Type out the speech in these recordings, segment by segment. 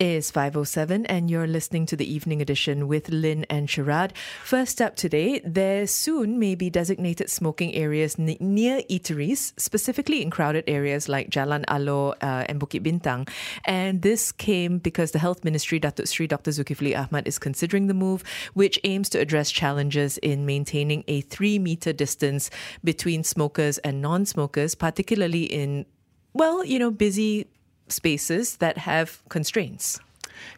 Is 507 and you're listening to the evening edition with Lynn and Sharad. First up today, there soon may be designated smoking areas n- near eateries, specifically in crowded areas like Jalan Alor uh, and Bukit Bintang. And this came because the Health Ministry, Datuk Sri Dr. Dzulkefly Ahmad, is considering the move, which aims to address challenges in maintaining a three meter distance between smokers and non smokers, particularly in well, you know, busy spaces that have constraints.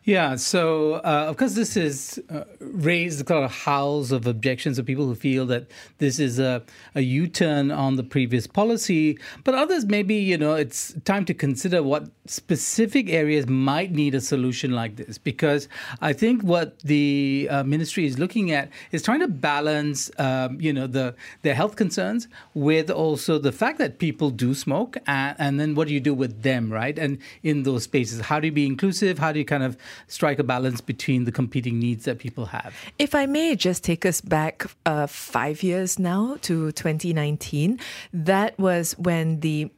Yeah, so uh, of course, this has uh, raised a lot of howls of objections of people who feel that this is a, a U turn on the previous policy. But others, maybe, you know, it's time to consider what specific areas might need a solution like this. Because I think what the uh, ministry is looking at is trying to balance, um, you know, the their health concerns with also the fact that people do smoke. And, and then what do you do with them, right? And in those spaces, how do you be inclusive? How do you kind of strike a balance between the competing needs that people have. If I may just take us back uh, five years now to 2019, that was when the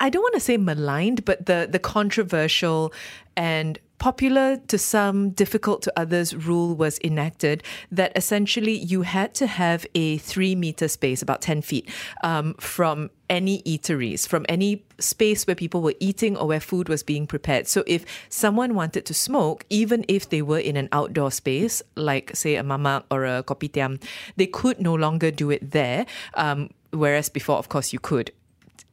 I don't want to say maligned, but the the controversial and popular to some, difficult to others rule was enacted that essentially you had to have a three meter space, about 10 feet, um, from any eateries, from any space where people were eating or where food was being prepared. So if someone wanted to smoke, even if they were in an outdoor space, like say a mamak or a kopitiam, they could no longer do it there. Um, whereas before, of course, you could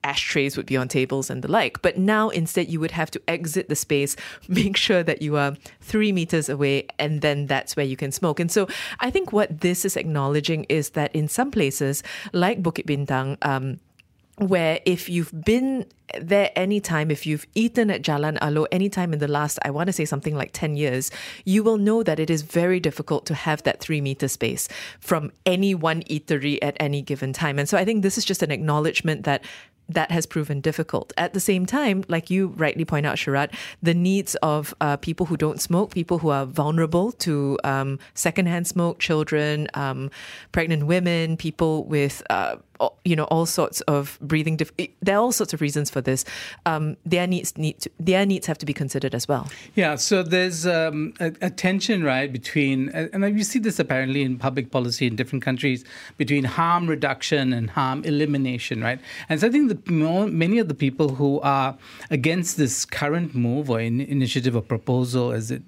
ashtrays would be on tables and the like. But now instead, you would have to exit the space, make sure that you are three meters away, and then that's where you can smoke. And so I think what this is acknowledging is that in some places, like Bukit Bintang, um, where if you've been there anytime, if you've eaten at Jalan Alor anytime in the last, I want to say something like 10 years, you will know that it is very difficult to have that three meter space from any one eatery at any given time. And so I think this is just an acknowledgement that that has proven difficult. At the same time, like you rightly point out, Sharad, the needs of uh, people who don't smoke, people who are vulnerable to um, secondhand smoke, children, um, pregnant women, people with uh, you know all sorts of breathing. Dif- there are all sorts of reasons for this. Um, their needs need to, their needs have to be considered as well. Yeah. So there's um, a, a, tension, right, between and you see this apparently in public policy in different countries between harm reduction and harm elimination, right? And so I think that many of the people who are against this current move or in, initiative or proposal, as it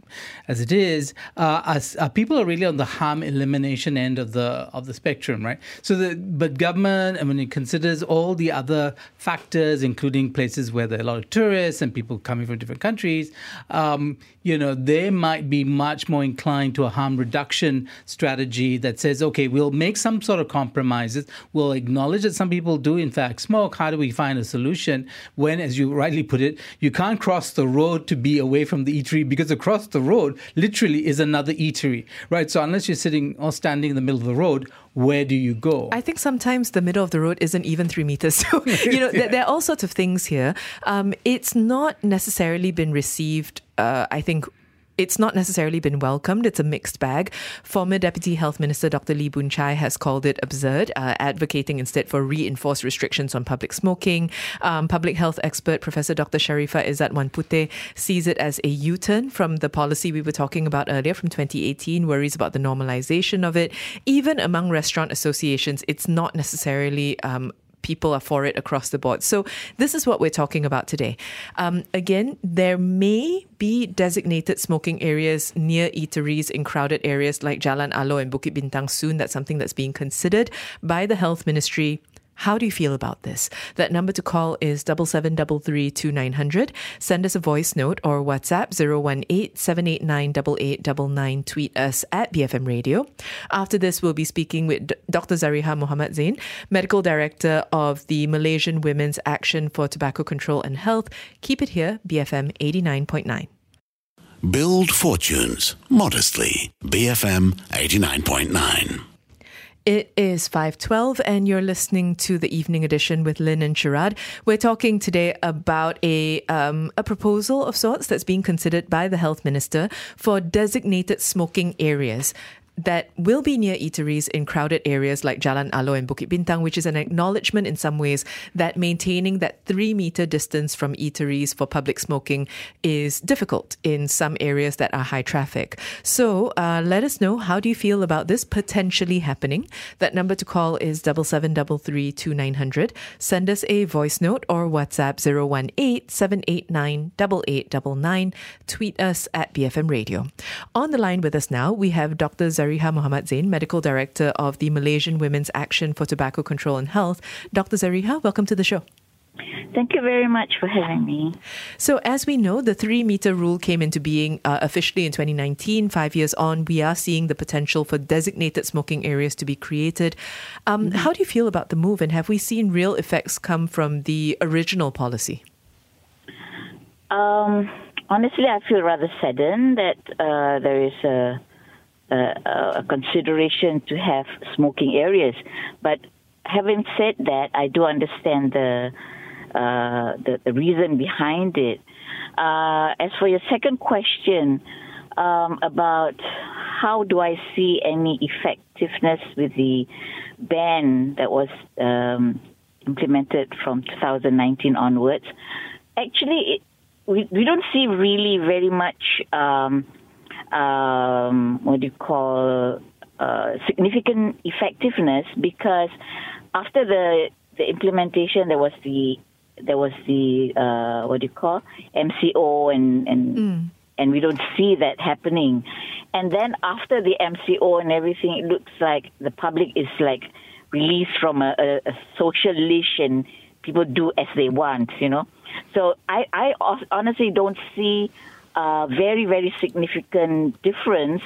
as it is, uh, are, are people are really on the harm elimination end of the of the spectrum, right? So the but government and when it considers all the other factors, including places where there are a lot of tourists and people coming from different countries, um, you know, they might be much more inclined to a harm reduction strategy that says, okay, we'll make some sort of compromises. We'll acknowledge that some people do, in fact, smoke. How do we find a solution when, as you rightly put it, you can't cross the road to be away from the eatery because across the road literally is another eatery, right? So unless you're sitting or standing in the middle of the road, where do you go? I think sometimes the middle of the road isn't even three meters. So, you know, yeah. there, are all sorts of things here. Um, it's not necessarily been received, uh, I think, it's not necessarily been welcomed. It's a mixed bag. Former Deputy Health Minister Dr. Lee Boon Chye has called it absurd, uh, advocating instead for reinforced restrictions on public smoking. Um, public health expert Professor Dr. Sharifa Ezat Wan Puteh sees it as a U turn from the policy we were talking about earlier from 2018, worries about the normalization of it. Even among restaurant associations, it's not necessarily um, people are for it across the board. So this is what we're talking about today. Um, again, there may be designated smoking areas near eateries in crowded areas like Jalan Alor and Bukit Bintang soon. That's something that's being considered by the health ministry how do you feel about this? That number to call is double seven double three two nine hundred. Send us a voice note or WhatsApp 018 Tweet us at BFM Radio. After this, we'll be speaking with Dr. Zarihah Muhammad Zain, Medical Director of the Malaysian Women's Action for Tobacco Control and Health. Keep it here, BFM 89.9. Build fortunes modestly. BFM 89.9. It is 512 and you're listening to the evening edition with Lynn and Sharad. We're talking today about a, um, a proposal of sorts that's being considered by the health minister for designated smoking areas that will be near eateries in crowded areas like Jalan Alor and Bukit Bintang, which is an acknowledgement in some ways that maintaining that three meter distance from eateries for public smoking is difficult in some areas that are high traffic. So uh, let us know how do you feel about this potentially happening. That number to call is double seven double three two nine hundred. Send us a voice note or WhatsApp 018 789 8899. Tweet us at BFM Radio. On the line with us now, we have Dr. Zarihah Muhammad Zain, Medical Director of the Malaysian Women's Action for Tobacco Control and Health. Dr. Zarihah, welcome to the show. Thank you very much for having me. So, as we know, the three meter rule came into being uh, officially in 2019. Five years on, we are seeing the potential for designated smoking areas to be created. Um, mm-hmm. How do you feel about the move, and have we seen real effects come from the original policy? Um, honestly, I feel rather saddened that uh, there is a a consideration to have smoking areas. But having said that, I do understand the uh, the, the, reason behind it. Uh, as for your second question um, about how do I see any effectiveness with the ban that was um, implemented from 2019 onwards, actually, it, we, we don't see really very much. Um, um, what do you call uh, significant effectiveness because after the the implementation there was the there was the uh, what do you call MCO and and mm. and we don't see that happening and then after the MCO and everything it looks like the public is like released from a, a, a social leash and people do as they want you know so I I honestly don't see very, very significant difference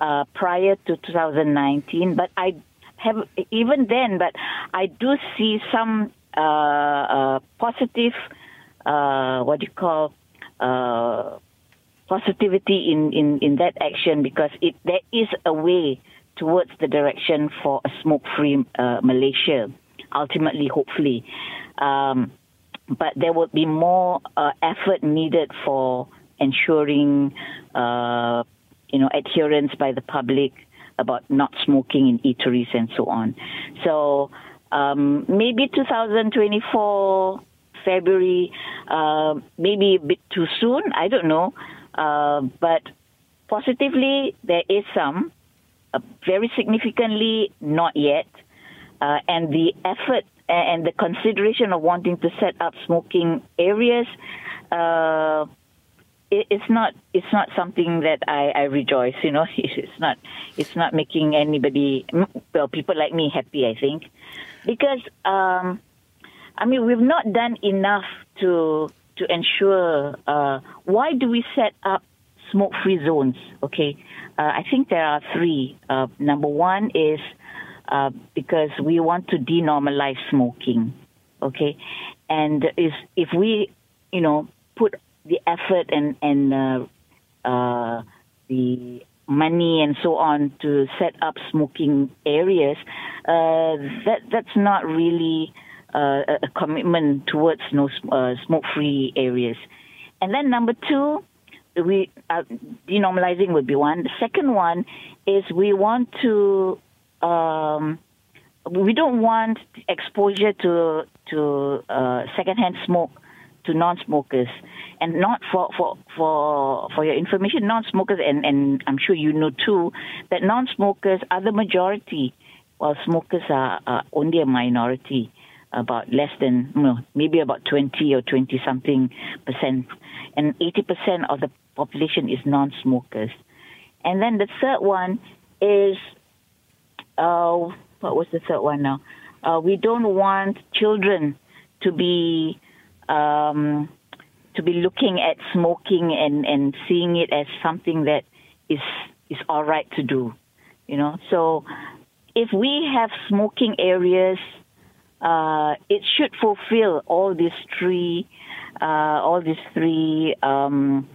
uh, prior to 2019. But I have, even then, but I do see some uh, uh positive, uh, what do you call, uh, positivity in, in, in that action because it there is a way towards the direction for a smoke-free Malaysia, ultimately, hopefully. Um, but there will be more effort needed for ensuring, uh, you know, adherence by the public about not smoking in eateries and so on. So um, maybe 2024 February, uh, maybe a bit too soon. I don't know, uh, but positively there is some. Uh, very significantly, not yet. Uh, and the effort and the consideration of wanting to set up smoking areas uh, it's not it's not something that I, I rejoice. You know, it's not it's not making anybody well people like me happy. I think because um, I mean we've not done enough to to ensure. Uh, why do we set up smoke free zones? Okay, uh, I think there are three. Uh, number one is uh, because we want to denormalize smoking. Okay, and is if we you know put the effort and and uh, uh, the money and so on to set up smoking areas, uh, that that's not really uh, a commitment towards no uh, smoke-free areas. And then number two, we uh, denormalizing would be one. The second one is we want to. Um, we don't want exposure to to secondhand smoke to non-smokers. And not for for for for your information non-smokers and and I'm sure you know too that non-smokers are the majority while smokers are, are only a minority about less than maybe about 20 or 20 something percent. And 80% of the population is non-smokers. And then the third one is uh, what was the third one now? Uh, we don't want children to be um, to be looking at smoking and, and seeing it as something that is is all right to do, you know. So if we have smoking areas, uh, it should fulfill all these three, uh, all these three, um,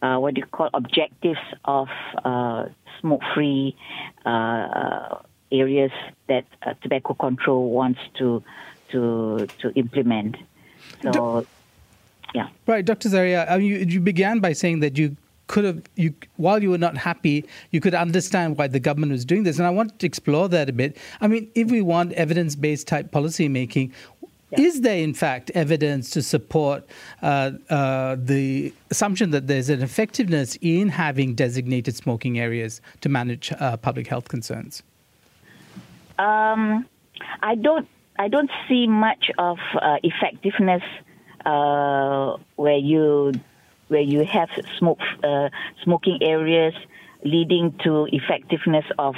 uh, what do you call objectives of uh, smoke-free uh, areas that uh, tobacco control wants to to to implement. So, yeah. Right, Dr. Zarihah, I mean, you, you began by saying that you could have you while you were not happy you could understand why the government was doing this and i want to explore that a bit i mean if we want evidence-based type policy making is there, in fact, evidence to support uh, uh, the assumption that there's an effectiveness in having designated smoking areas to manage uh, public health concerns? Um, I don't. I don't see much of uh, effectiveness uh, where you where you have smoke uh, smoking areas leading to effectiveness of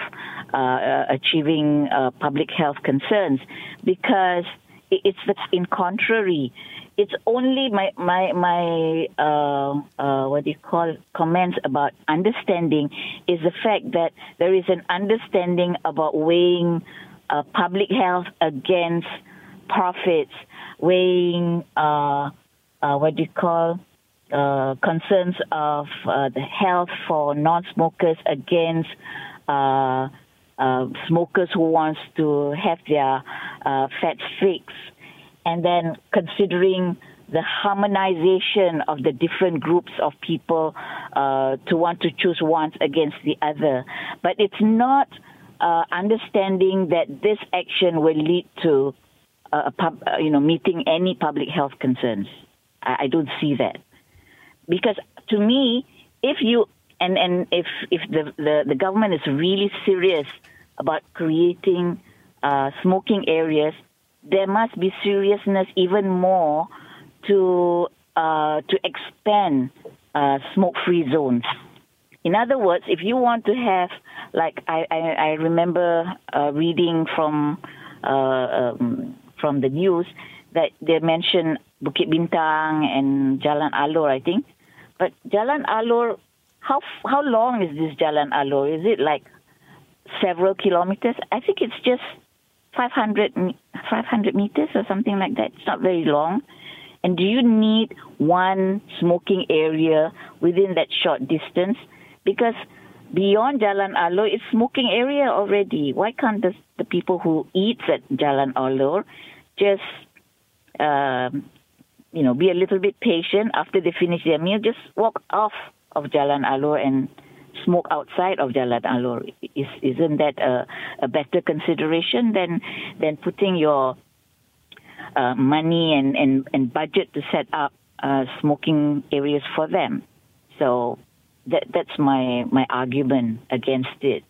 achieving public health concerns because it's the in contrary. It's only my my my uh, uh, what do you call comments about understanding is the fact that there is an understanding about weighing uh, public health against profits, weighing uh, uh, what do you call uh, concerns of the health for non-smokers against uh, smokers who wants to have their uh, fats fixed, and then considering the harmonization of the different groups of people uh, to want to choose one against the other. But it's not uh, understanding that this action will lead to uh, pub, uh, you know meeting any public health concerns. I, I don't see that because to me, if you and and if if the the, the government is really serious about creating uh, smoking areas, there must be seriousness even more to uh, to expand uh, smoke-free zones. In other words, if you want to have, like I, I, I remember uh, reading from uh, um, from the news that they mentioned Bukit Bintang and Jalan Alor, I think. But Jalan Alor how how long is this Jalan Alor? Is it like several kilometers? I think it's just 500, 500 meters or something like that. It's not very long. And do you need one smoking area within that short distance? Because beyond Jalan Alor, it's smoking area already. Why can't the, the people who eat at Jalan Alor just, um, you know, be a little bit patient after they finish their meal, just walk off of Jalan Alor and smoke outside of Jalan Alor. Is, isn't that a, a better consideration than than putting your uh, money and, and, and budget to set up uh, smoking areas for them? So that that's my my argument against it.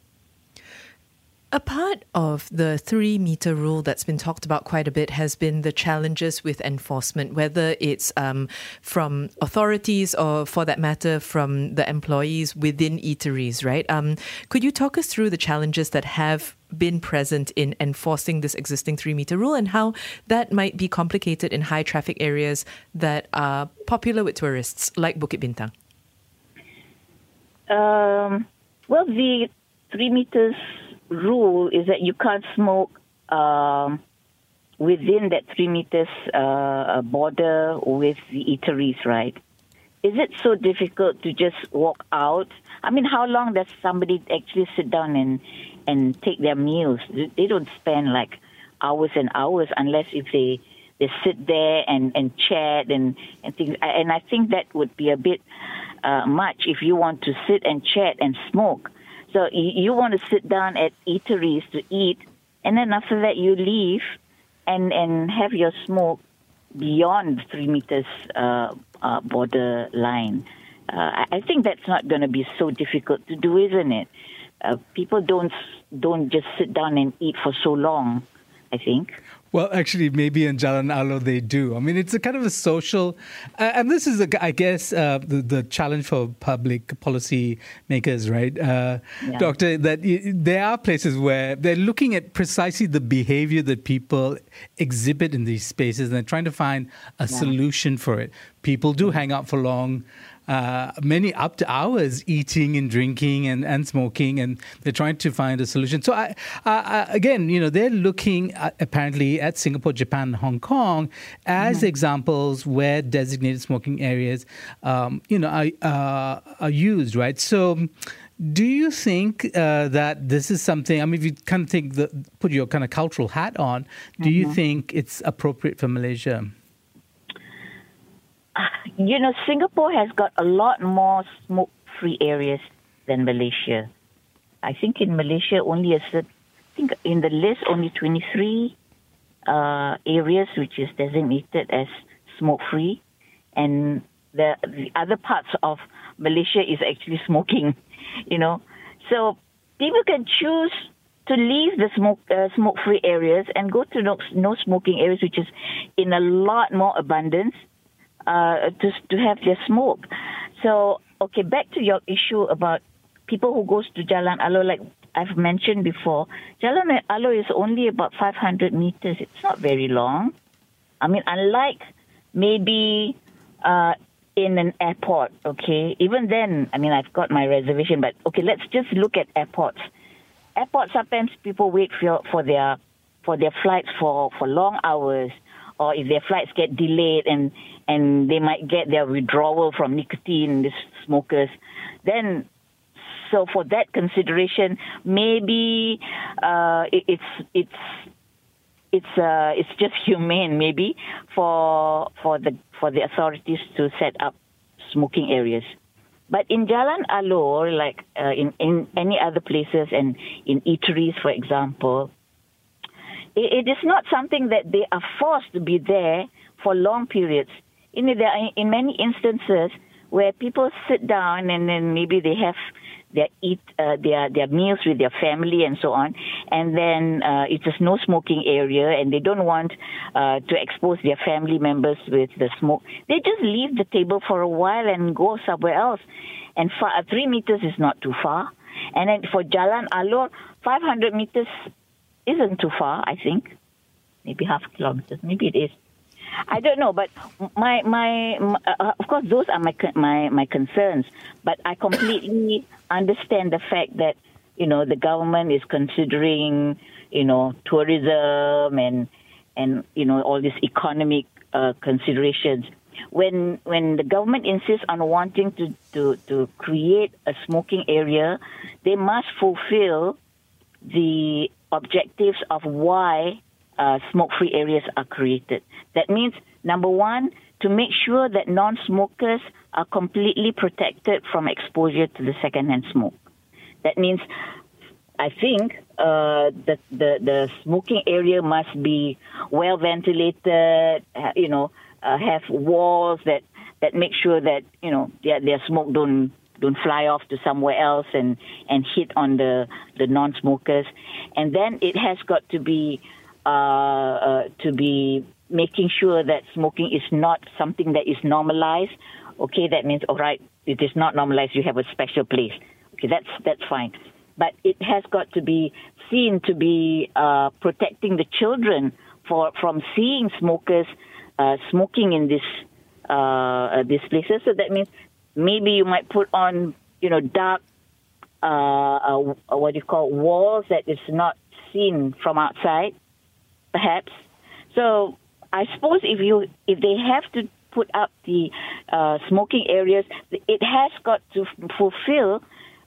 A part of the three meter rule that's been talked about quite a bit has been the challenges with enforcement, whether it's um, from authorities or, for that matter, from the employees within eateries, right? Um, could you talk us through the challenges that have been present in enforcing this existing three meter rule and how that might be complicated in high traffic areas that are popular with tourists, like Bukit Bintang? Um, well, the three meters rule is that you can't smoke um, within that three meters uh, border with the eateries, right? Is it so difficult to just walk out? I mean, how long does somebody actually sit down and and take their meals? They don't spend like hours and hours unless if they they sit there and and chat and and things. And I think that would be a bit uh, much if you want to sit and chat and smoke. So you want to sit down at eateries to eat, and then after that you leave and and have your smoke beyond three meters uh, uh, border line. Uh, I think that's not going to be so difficult to do, isn't it? Uh, people don't don't just sit down and eat for so long. I think. Well, actually, maybe in Jalan Alor they do. I mean, it's a kind of a social, uh, and this is, a, I guess, uh, the, the challenge for public policy makers, right, uh, yeah. Doctor? That there are places where they're looking at precisely the behavior that people exhibit in these spaces, and they're trying to find a yeah. solution for it. People do hang out for long uh, many up to hours eating and drinking and, and smoking, and they're trying to find a solution. So, I, I, again, you know, they're looking at, apparently at Singapore, Japan, Hong Kong as mm-hmm. examples where designated smoking areas, um, you know, are, uh, are used, right? So, Do you think uh, that this is something? I mean, if you kind of think the put your kind of cultural hat on, do you think it's appropriate for Malaysia? You know, Singapore has got a lot more smoke-free areas than Malaysia. I think in Malaysia only a certain, I think in the list only 23 uh, areas which is designated as smoke-free, and the, the other parts of Malaysia is actually smoking. You know, so people can choose to leave the smoke uh, smoke-free areas and go to no, no smoking areas, which is in a lot more abundance uh, to to have their smoke. So, okay, back to your issue about people who goes to Jalan Alor, like I've mentioned before, Jalan Alor is only about 500 meters. It's not very long. I mean, unlike maybe uh, in an airport, okay, even then, I mean, I've got my reservation, but okay, let's just look at airports. Airports, sometimes people wait for, for their for their flights for, for long hours, or if their flights get delayed and and they might get their withdrawal from nicotine, these smokers, then so for that consideration, maybe uh, it, it's it's it's uh, it's just humane, maybe for for the for the authorities to set up smoking areas. But in Jalan Alor, like uh, in in any other places and in eateries, for example, it, it is not something that they are forced to be there for long periods. In there are in many instances where people sit down and then maybe they have their eat uh, their their meals with their family and so on and then uh, it's a no smoking area and they don't want uh, to expose their family members with the smoke. They just leave the table for a while and go somewhere else. And far, uh, 3 meters is not too far. And then for Jalan Alor 500 meters isn't too far I think. Maybe half kilometers maybe it is I don't know, but my my, my uh, of course those are my my my concerns. But I completely understand the fact that you know the government is considering you know tourism and and you know all these economic uh, considerations. When when the government insists on wanting to, to, to create a smoking area, they must fulfill the objectives of why uh, smoke-free areas are created. That means number one, to make sure that non-smokers are completely protected from exposure to the secondhand smoke. That means, I think, uh, the, the the smoking area must be well ventilated. You know, uh, have walls that that make sure that you know their their smoke don't don't fly off to somewhere else and and hit on the the non-smokers. And then it has got to be to be making sure that smoking is not something that is normalized. Okay, that means all right, it is not normalized. You have a special place. Okay, that's that's fine, but it has got to be seen to be uh, protecting the children for from seeing smokers uh, smoking in this uh, uh these places. So that means maybe you might put on you know dark uh, uh, what do you call walls that is not seen from outside, perhaps. So I suppose if you if they have to put up the uh, smoking areas, it has got to fulfill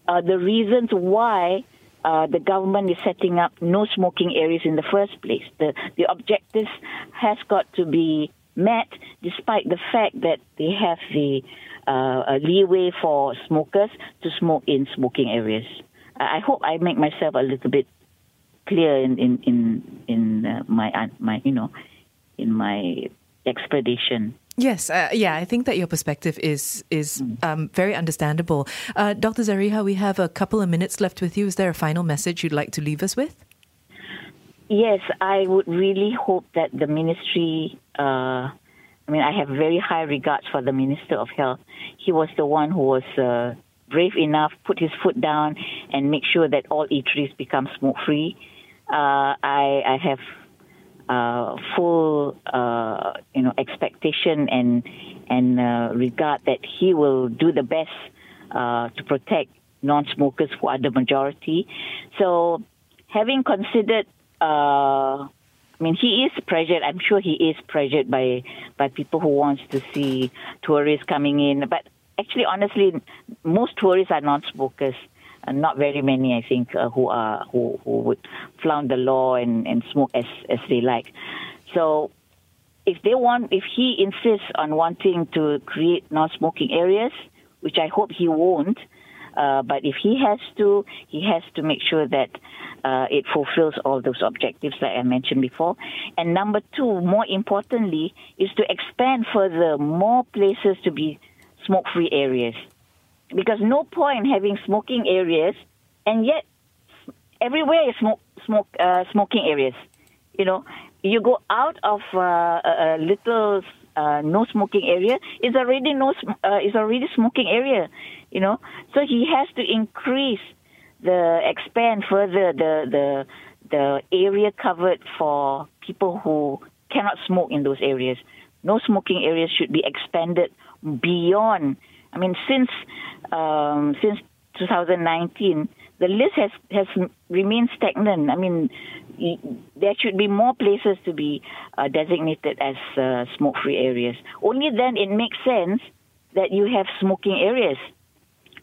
uh, the reasons why uh, the government is setting up no smoking areas in the first place. The the objectives has got to be met, despite the fact that they have the uh, leeway for smokers to smoke in smoking areas. I hope I make myself a little bit clear in in in, in uh, my my you know in my expedition. Yes, uh, yeah, I think that your perspective is is um, very understandable. Uh, Dr. Zarihah, we have a couple of minutes left with you. Is there a final message you'd like to leave us with? Yes, I would really hope that the ministry. Uh, I mean, I have very high regards for the Minister of Health. He was the one who was uh, brave enough, put his foot down, and make sure that all eateries become smoke free. Uh, I, I have uh, full uh, you know expectation and and uh, regard that he will do the best uh, to protect non-smokers who are the majority. So, having considered, uh, I mean, he is pressured. I'm sure he is pressured by by people who wants to see tourists coming in. But actually, honestly, most tourists are non-smokers. Uh, not very many, I think, uh, who are who, who would flout the law and, and smoke as as they like. So, if they want, if he insists on wanting to create non-smoking areas, which I hope he won't, uh, but if he has to, he has to make sure that uh, it fulfills all those objectives like I mentioned before. And number two, more importantly, is to expand further more places to be smoke-free areas. Because no point having smoking areas, and yet everywhere is smoke, smoke, uh, smoking areas. You know, you go out of uh, a, a little uh, no smoking area, it's already no, uh, it's already smoking area. You know, so he has to increase the expand further the the the area covered for people who cannot smoke in those areas. No smoking areas should be expanded beyond. I mean, since um, since 2019, the list has has remained stagnant. I mean, there should be more places to be uh, designated as uh, smoke-free areas. Only then it makes sense that you have smoking areas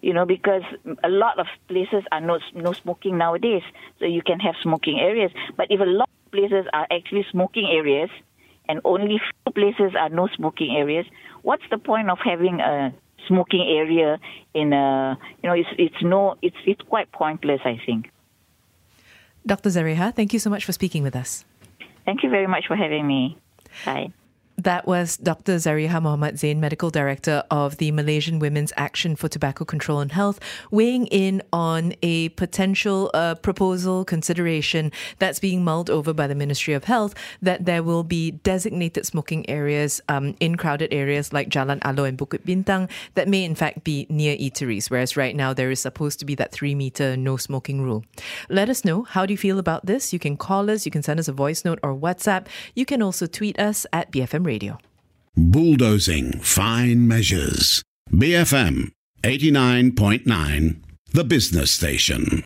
you know, because a lot of places are no, no smoking nowadays. So you can have smoking areas. But if a lot of places are actually smoking areas and only few places are no smoking areas, what's the point of having a smoking area in a, you know, it's, it's no, it's, it's quite pointless, I think. Dr. Zarihah, thank you so much for speaking with us. Thank you very much for having me. Bye. That was Dr. Zarihah Mohamad Zain, Medical Director of the Malaysian Women's Action for Tobacco Control and Health, weighing in on a potential uh, proposal consideration that's being mulled over by the Ministry of Health that there will be designated smoking areas um, in crowded areas like Jalan Alor and Bukit Bintang that may in fact be near eateries, whereas right now there is supposed to be that three meter no smoking rule. Let us know how do you feel about this. You can call us, you can send us a voice note or WhatsApp. You can also tweet us at BFM Radio. Bulldozing fine measures. BFM 89.9, the business station.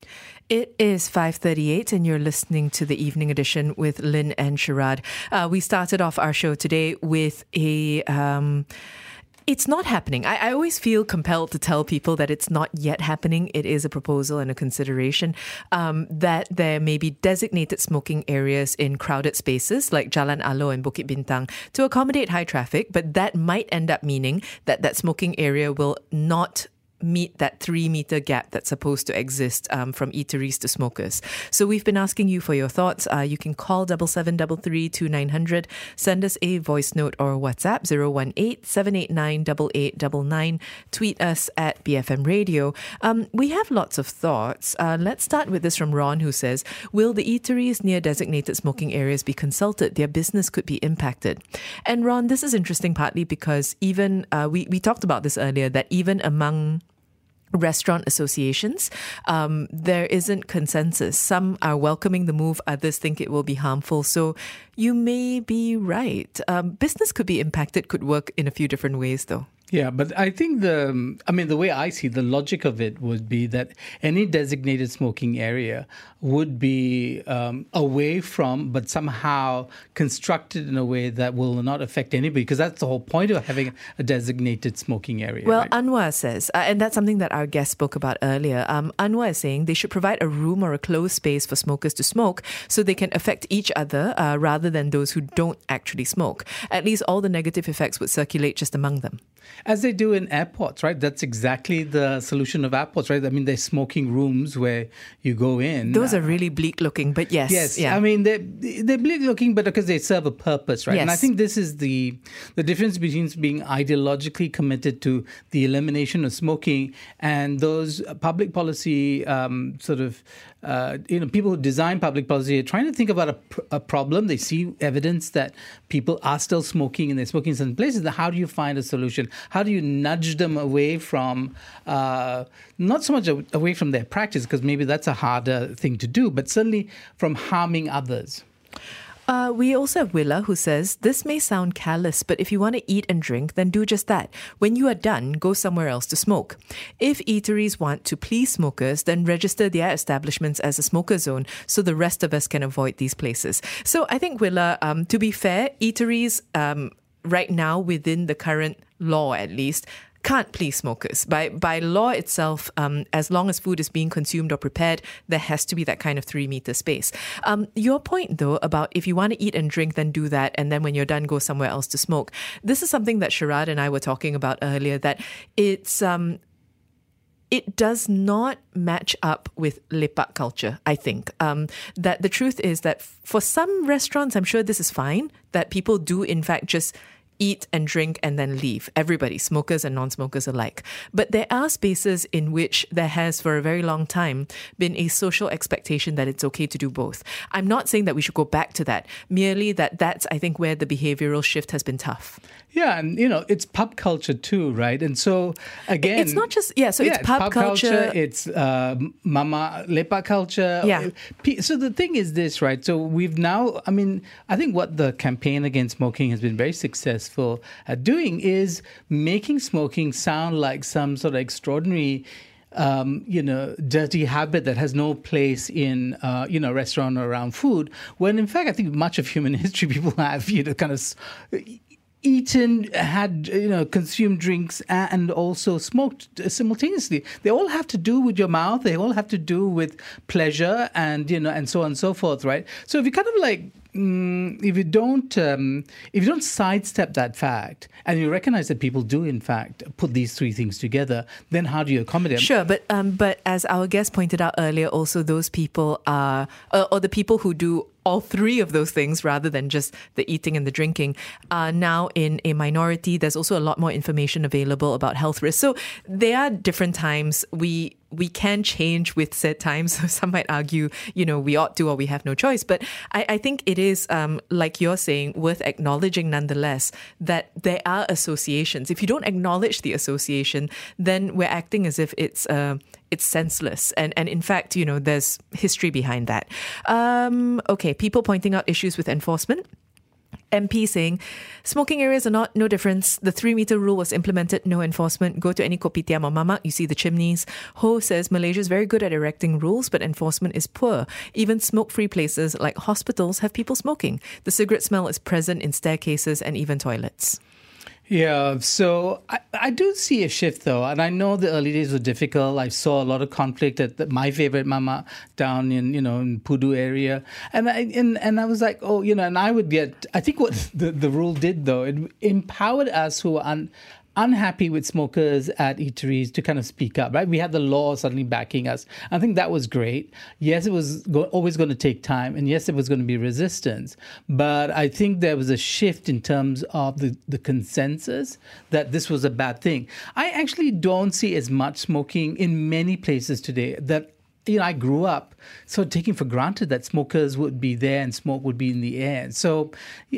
It is 5:38 and you're listening to the evening edition with Lynn and Sharad. Uh, we started off our show today with a um, it's not happening. I, I, always feel compelled to tell people that it's not yet happening. It is a proposal and a consideration um, that there may be designated smoking areas in crowded spaces like Jalan Alor and Bukit Bintang to accommodate high traffic, but that might end up meaning that that smoking area will not meet that three meter gap that's supposed to exist um, from eateries to smokers. So we've been asking you for your thoughts. Uh, you can call double seven double three two nine hundred, send us a voice note or WhatsApp 018 789 8899, tweet us at BFM Radio. Um, we have lots of thoughts. Uh, let's start with this from Ron, who says, "Will the eateries near designated smoking areas be consulted? Their business could be impacted." And Ron, this is interesting partly because even uh, we we talked about this earlier that even among restaurant associations, um, there isn't consensus. Some are welcoming the move, others think it will be harmful. So you may be right. Um, business could be impacted, could work in a few different ways, though. Yeah, but I think the, I mean, the way I see the logic of it would be that any designated smoking area would be um, away from, but somehow constructed in a way that will not affect anybody, because that's the whole point of having a designated smoking area. Well, right? Anwar says, uh, and that's something that our guest spoke about earlier. Um, Anwar is saying they should provide a room or a closed space for smokers to smoke so they can affect each other uh, rather than those who don't actually smoke. At least all the negative effects would circulate just among them. As they do in airports, right? That's exactly the solution of airports, right? I mean, they're smoking rooms where you go in. Those are really bleak looking, but yes. Yes. Yeah. I mean, they're, they're bleak looking, but because they serve a purpose, right? Yes. And I think this is the, the difference between being ideologically committed to the elimination of smoking and those public policy um, sort of uh, you know, people who design public policy are trying to think about a, a, problem. They see evidence that people are still smoking and they're smoking in certain places. How do you find a solution? How do you nudge them away from, uh, not so much away from their practice, because maybe that's a harder thing to do, but certainly from harming others? Uh, we also have Willa who says, This may sound callous, but if you want to eat and drink, then do just that. When you are done, go somewhere else to smoke. If eateries want to please smokers, then register their establishments as a smoker zone so the rest of us can avoid these places. So I think, Willa, um, to be fair, eateries um, right now within the current law at least can't please smokers. By by law itself, um, as long as food is being consumed or prepared, there has to be that kind of three meter space. Um, your point, though, about if you want to eat and drink, then do that, and then when you're done, go somewhere else to smoke. This is something that Sharad and I were talking about earlier. That it's um, it does not match up with lepak culture, I think. Um, that the truth is that for some restaurants, I'm sure this is fine, that people do, in fact, just eat and drink and then leave. Everybody, smokers and non smokers alike. But there are spaces in which there has, for a very long time, been a social expectation that it's okay to do both. I'm not saying that we should go back to that, merely that that's, I think, where the behavioral shift has been tough. Yeah, and you know, it's pub culture too, right? And so again, it's not just yeah. So yeah, it's pub, pub culture. culture. It's uh, mamak lepak culture. Yeah. So the thing is this, right? So we've now. I mean, I think what the campaign against smoking has been very successful at doing is making smoking sound like some sort of extraordinary um, you know, dirty habit that has no place in, uh, you know, restaurant or around food. When in fact, I think much of human history, people have, you know, kind of eaten, had, you know, consumed drinks and also smoked simultaneously. They all have to do with your mouth. They all have to do with pleasure and, you know, and so on and so forth, right? So if you kind of like Mm, if you don't um, if you don't sidestep that fact and you recognize that people do in fact put these three things together, then how do you accommodate? Sure, but um, but as our guest pointed out earlier, also those people are uh, or the people who do all three of those things rather than just the eating and the drinking are now in a minority. There's also a lot more information available about health risks. So there are different times we we can change with said times. So some might argue, you know, we ought to or we have no choice. But I, I think it is, um, like you're saying, worth acknowledging nonetheless that there are associations. If you don't acknowledge the association, then we're acting as if it's uh, it's senseless. And and in fact, you know, there's history behind that. Um, okay, people pointing out issues with enforcement. MP saying, smoking areas are not no difference. The three meter rule was implemented, no enforcement. Go to any kopitiam or mamak, you see the chimneys. Ho says Malaysia is very good at erecting rules, but enforcement is poor. Even smoke free places like hospitals have people smoking. The cigarette smell is present in staircases and even toilets. Yeah, so I, I do see a shift though, and I know the early days were difficult. I saw a lot of conflict at the, my favorite mamak down in you know in Pudu area, and I and, and I was like, oh, you know, and I would get. I think what the, the rule did though, it empowered us who were un, unhappy with smokers at eateries to kind of speak up, right? We had the law suddenly backing us. I think that was great. Yes, it was go- always going to take time, and yes, it was going to be resistance. But I think there was a shift in terms of the, the consensus that this was a bad thing. I actually don't see as much smoking in many places today that you know, I grew up so taking for granted that smokers would be there and smoke would be in the air. So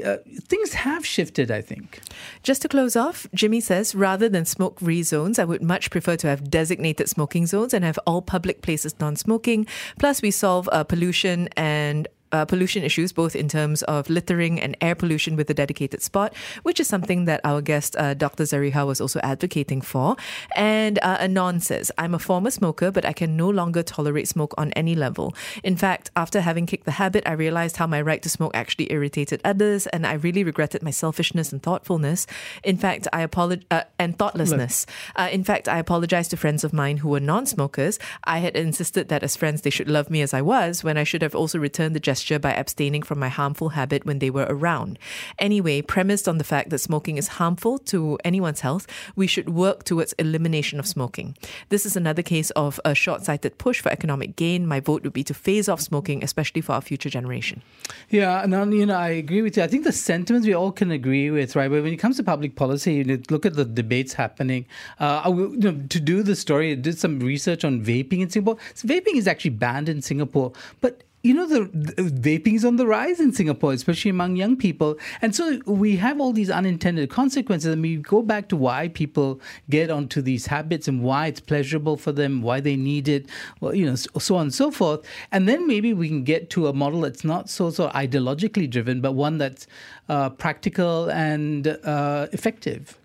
uh, things have shifted, I think. Just to close off, Jimmy says rather than smoke free zones, I would much prefer to have designated smoking zones and have all public places non smoking. Plus, we solve uh, pollution and uh, pollution issues, both in terms of littering and air pollution with a dedicated spot, which is something that our guest, uh, Dr. Zarihah, was also advocating for. And uh, Anon says, I'm a former smoker, but I can no longer tolerate smoke on any level. In fact, after having kicked the habit, I realized how my right to smoke actually irritated others, and I really regretted my selfishness and thoughtfulness. In fact, I apologize, uh, and thoughtlessness. Uh, in fact, I apologized to friends of mine who were non smokers. I had insisted that as friends, they should love me as I was, when I should have also returned the gesture gesture by abstaining from my harmful habit when they were around. Anyway, premised on the fact that smoking is harmful to anyone's health, we should work towards elimination of smoking. This is another case of a short sighted push for economic gain. My vote would be to phase off smoking, especially for our future generation. Yeah, and you know, I agree with you. I think the sentiments we all can agree with, right? But when it comes to public policy, you know, look at the debates happening. Uh, you know, to do the story, I did some research on vaping in Singapore. So vaping is actually banned in Singapore, but you know the, the, vaping is on the rise in Singapore, especially among young people, and so we have all these unintended consequences. And we go back to why people get onto these habits and why it's pleasurable for them, why they need it, well, you know, so, on and so forth. And then maybe we can get to a model that's not so so ideologically driven, but one that's uh, practical and uh, effective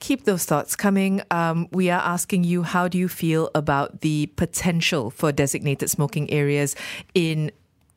keep those thoughts coming. Um, we are asking you how do you feel about the potential for designated smoking areas in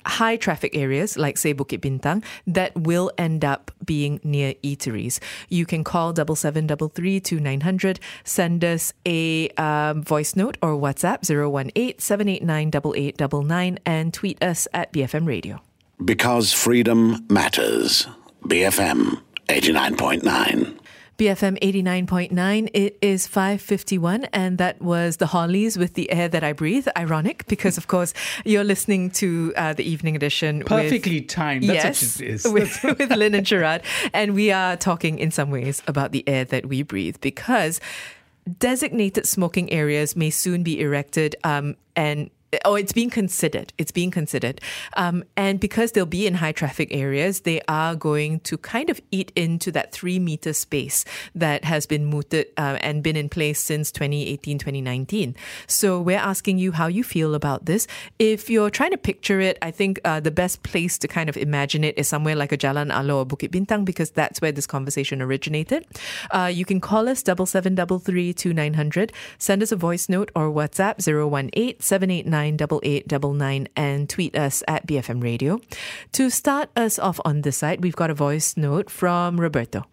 high traffic areas like say Bukit Bintang that will end up being near eateries. You can call double seven double three two nine hundred. Send us a um, voice note or WhatsApp 018 789 8899 and tweet us at BFM Radio. Because freedom matters. BFM 89.9. BFM 89.9. It is 5:51 and that was the Hollies with the air that I breathe. Ironic because of course you're listening to uh, the evening edition perfectly with, timed. That's yes, what it is. with, with Lynn and Sharad and we are talking in some ways about the air that we breathe because designated smoking areas may soon be erected um, and Oh, it's being considered. It's being considered. Um, and because they'll be in high traffic areas, they are going to kind of eat into that three meter space that has been mooted uh, and been in place since 2018, 2019. So we're asking you how you feel about this. If you're trying to picture it, I think uh, the best place to kind of imagine it is somewhere like a Jalan Alor or Bukit Bintang because that's where this conversation originated. Uh, you can call us double seven double three two nine hundred. Send us a voice note or WhatsApp 018 789 8899 and tweet us at BFM Radio. To start us off on this side, we've got a voice note from Roberto.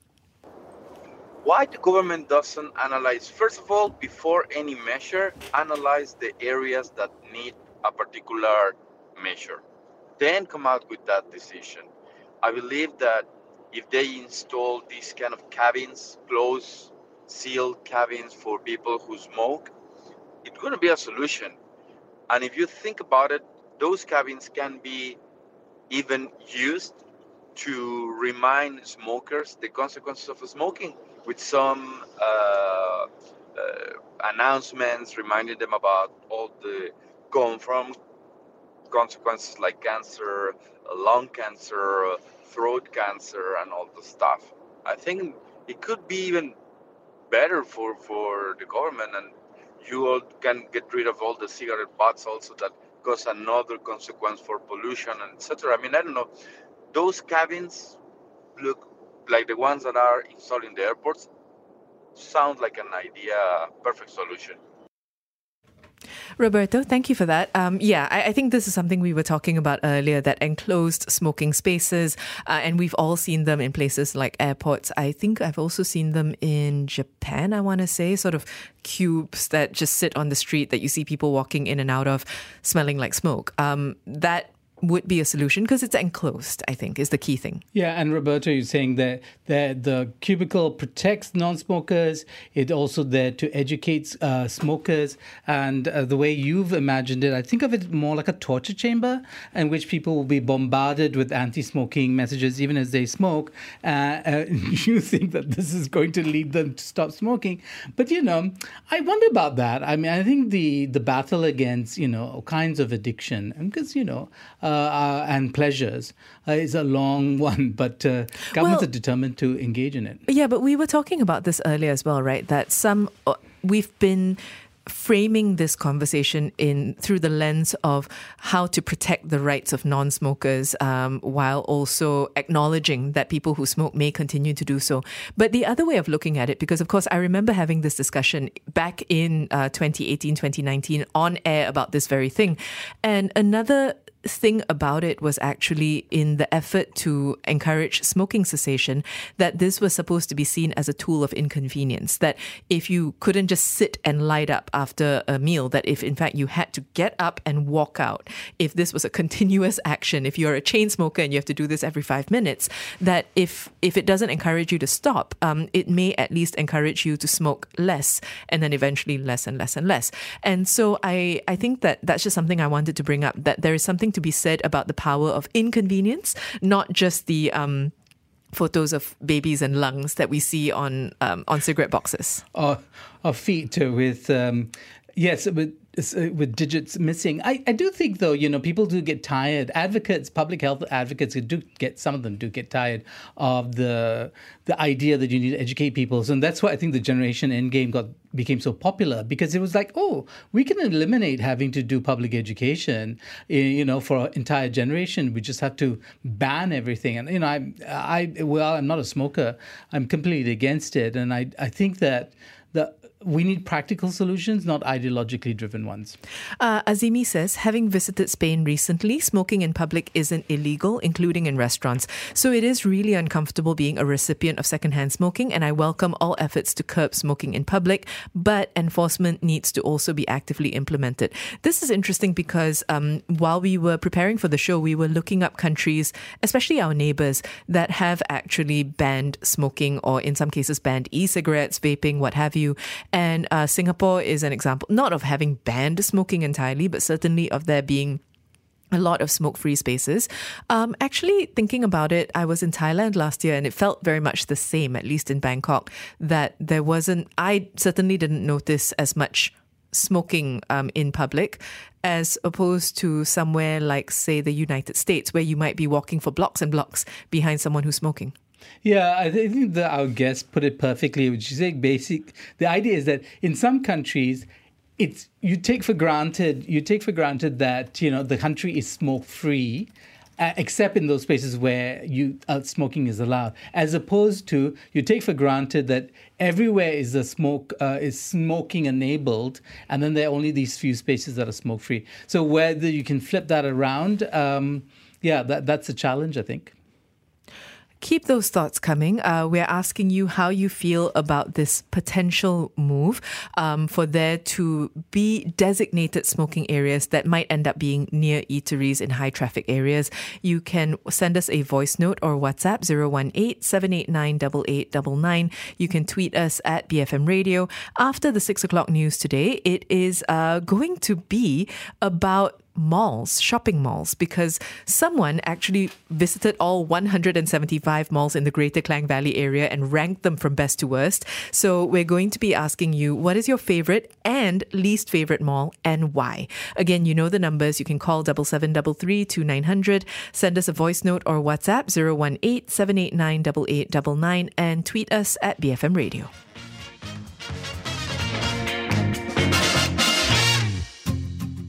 Why the government doesn't analyze, first of all, before any measure, analyze the areas that need a particular measure. Then come out with that decision. I believe that if they install these kind of cabins, closed, sealed cabins for people who smoke, it's going to be a solution. And if you think about it, those cabins can be even used to remind smokers the consequences of smoking with some uh, uh, announcements reminding them about all the confirmed consequences like cancer, lung cancer, throat cancer, and all the stuff. I think it could be even better for, for the government and you all can get rid of all the cigarette butts also that cause another consequence for pollution and etc. I mean, I don't know. Those cabins look like the ones that are installed in the airports. Sound like an idea, perfect solution. Roberto, thank you for that. Um, yeah, I, I, think this is something we were talking about earlier that enclosed smoking spaces, uh, and we've all seen them in places like airports. I think I've also seen them in Japan, I want to say, sort of cubes that just sit on the street that you see people walking in and out of smelling like smoke. Um, that would be a solution because it's enclosed, I think, is the key thing. Yeah, and Roberto, you're saying that, that the cubicle protects non smokers, it's also there to educate uh, smokers. And uh, the way you've imagined it, I think of it more like a torture chamber in which people will be bombarded with anti smoking messages even as they smoke. Uh, uh you think that this is going to lead them to stop smoking. But, you know, I wonder about that. I mean, I think the, the battle against, you know, all kinds of addiction, because, you know, uh, uh, and pleasures uh, is a long one, but uh, governments well, are determined to engage in it. Yeah, but we were talking about this earlier as well, right? That some we've been framing this conversation in through the lens of how to protect the rights of non-smokers um, while also acknowledging that people who smoke may continue to do so. But the other way of looking at it, because of course I remember having this discussion back in uh, 2018, 2019 on air about this very thing, and another thing about it was actually in the effort to encourage smoking cessation that this was supposed to be seen as a tool of inconvenience. That if you couldn't just sit and light up after a meal, that if in fact you had to get up and walk out, if this was a continuous action, if you're a chain smoker and you have to do this every five minutes, that if if it doesn't encourage you to stop, um, it may at least encourage you to smoke less and then eventually less and less and less. And so I I think that that's just something I wanted to bring up that there is something something to be said about the power of inconvenience, not just the um, photos of babies and lungs that we see on um, on cigarette boxes. Or, or feet with um, yes, with uh, with digits missing. I, I do think though, you know, people do get tired. Advocates, public health advocates do get some of them do get tired of the the idea that you need to educate people. So and that's why I think the generation endgame got became so popular because it was like, oh, we can eliminate having to do public education, eh, you know, for an entire generation. We just have to ban everything. And you know, I I well, I'm not a smoker. I'm completely against it, and I I think that the we need practical solutions, not ideologically driven ones. Uh, Azimi says, having visited Spain recently, smoking in public isn't illegal, including in restaurants. So it is really uncomfortable being a recipient of secondhand smoking, and I welcome all efforts to curb smoking in public, but enforcement needs to also be actively implemented. This is interesting because um, while we were preparing for the show, we were looking up countries, especially our neighbors, that have actually banned smoking or in some cases banned e cigarettes, vaping, what have you. And uh, Singapore is an example, not of having banned smoking entirely, but certainly of there being a lot of smoke free spaces. Um, actually, thinking about it, I was in Thailand last year and it felt very much the same, at least in Bangkok, that there wasn't, I certainly didn't notice as much smoking um, in public as opposed to somewhere like, say, the United States, where you might be walking for blocks and blocks behind someone who's smoking. Yeah, I think that our guest put it perfectly, which is basic. The idea is that in some countries, it's you take for granted you take for granted that you know the country is smoke free. Uh, except in those places where you uh, smoking is allowed, as opposed to you take for granted that everywhere is a smoke uh, is smoking enabled, and then there are only these few spaces that are smoke free. So whether you can flip that around, um, yeah, that that's a challenge, I think keep those thoughts coming. Uh, we're asking you how you feel about this potential move um, for there to be designated smoking areas that might end up being near eateries in high traffic areas. You can send us a voice note or WhatsApp 018 789 8899. You can tweet us at BFM Radio. After the six o'clock news today, it is uh, going to be about malls, shopping malls, because someone actually visited all 175 malls in the Greater Klang Valley area and ranked them from best to worst. So we're going to be asking you what is your favorite and least favorite mall and why. Again, you know the numbers. You can call 7733 2900, send us a voice note or WhatsApp 018 789 8899 and tweet us at BFM Radio.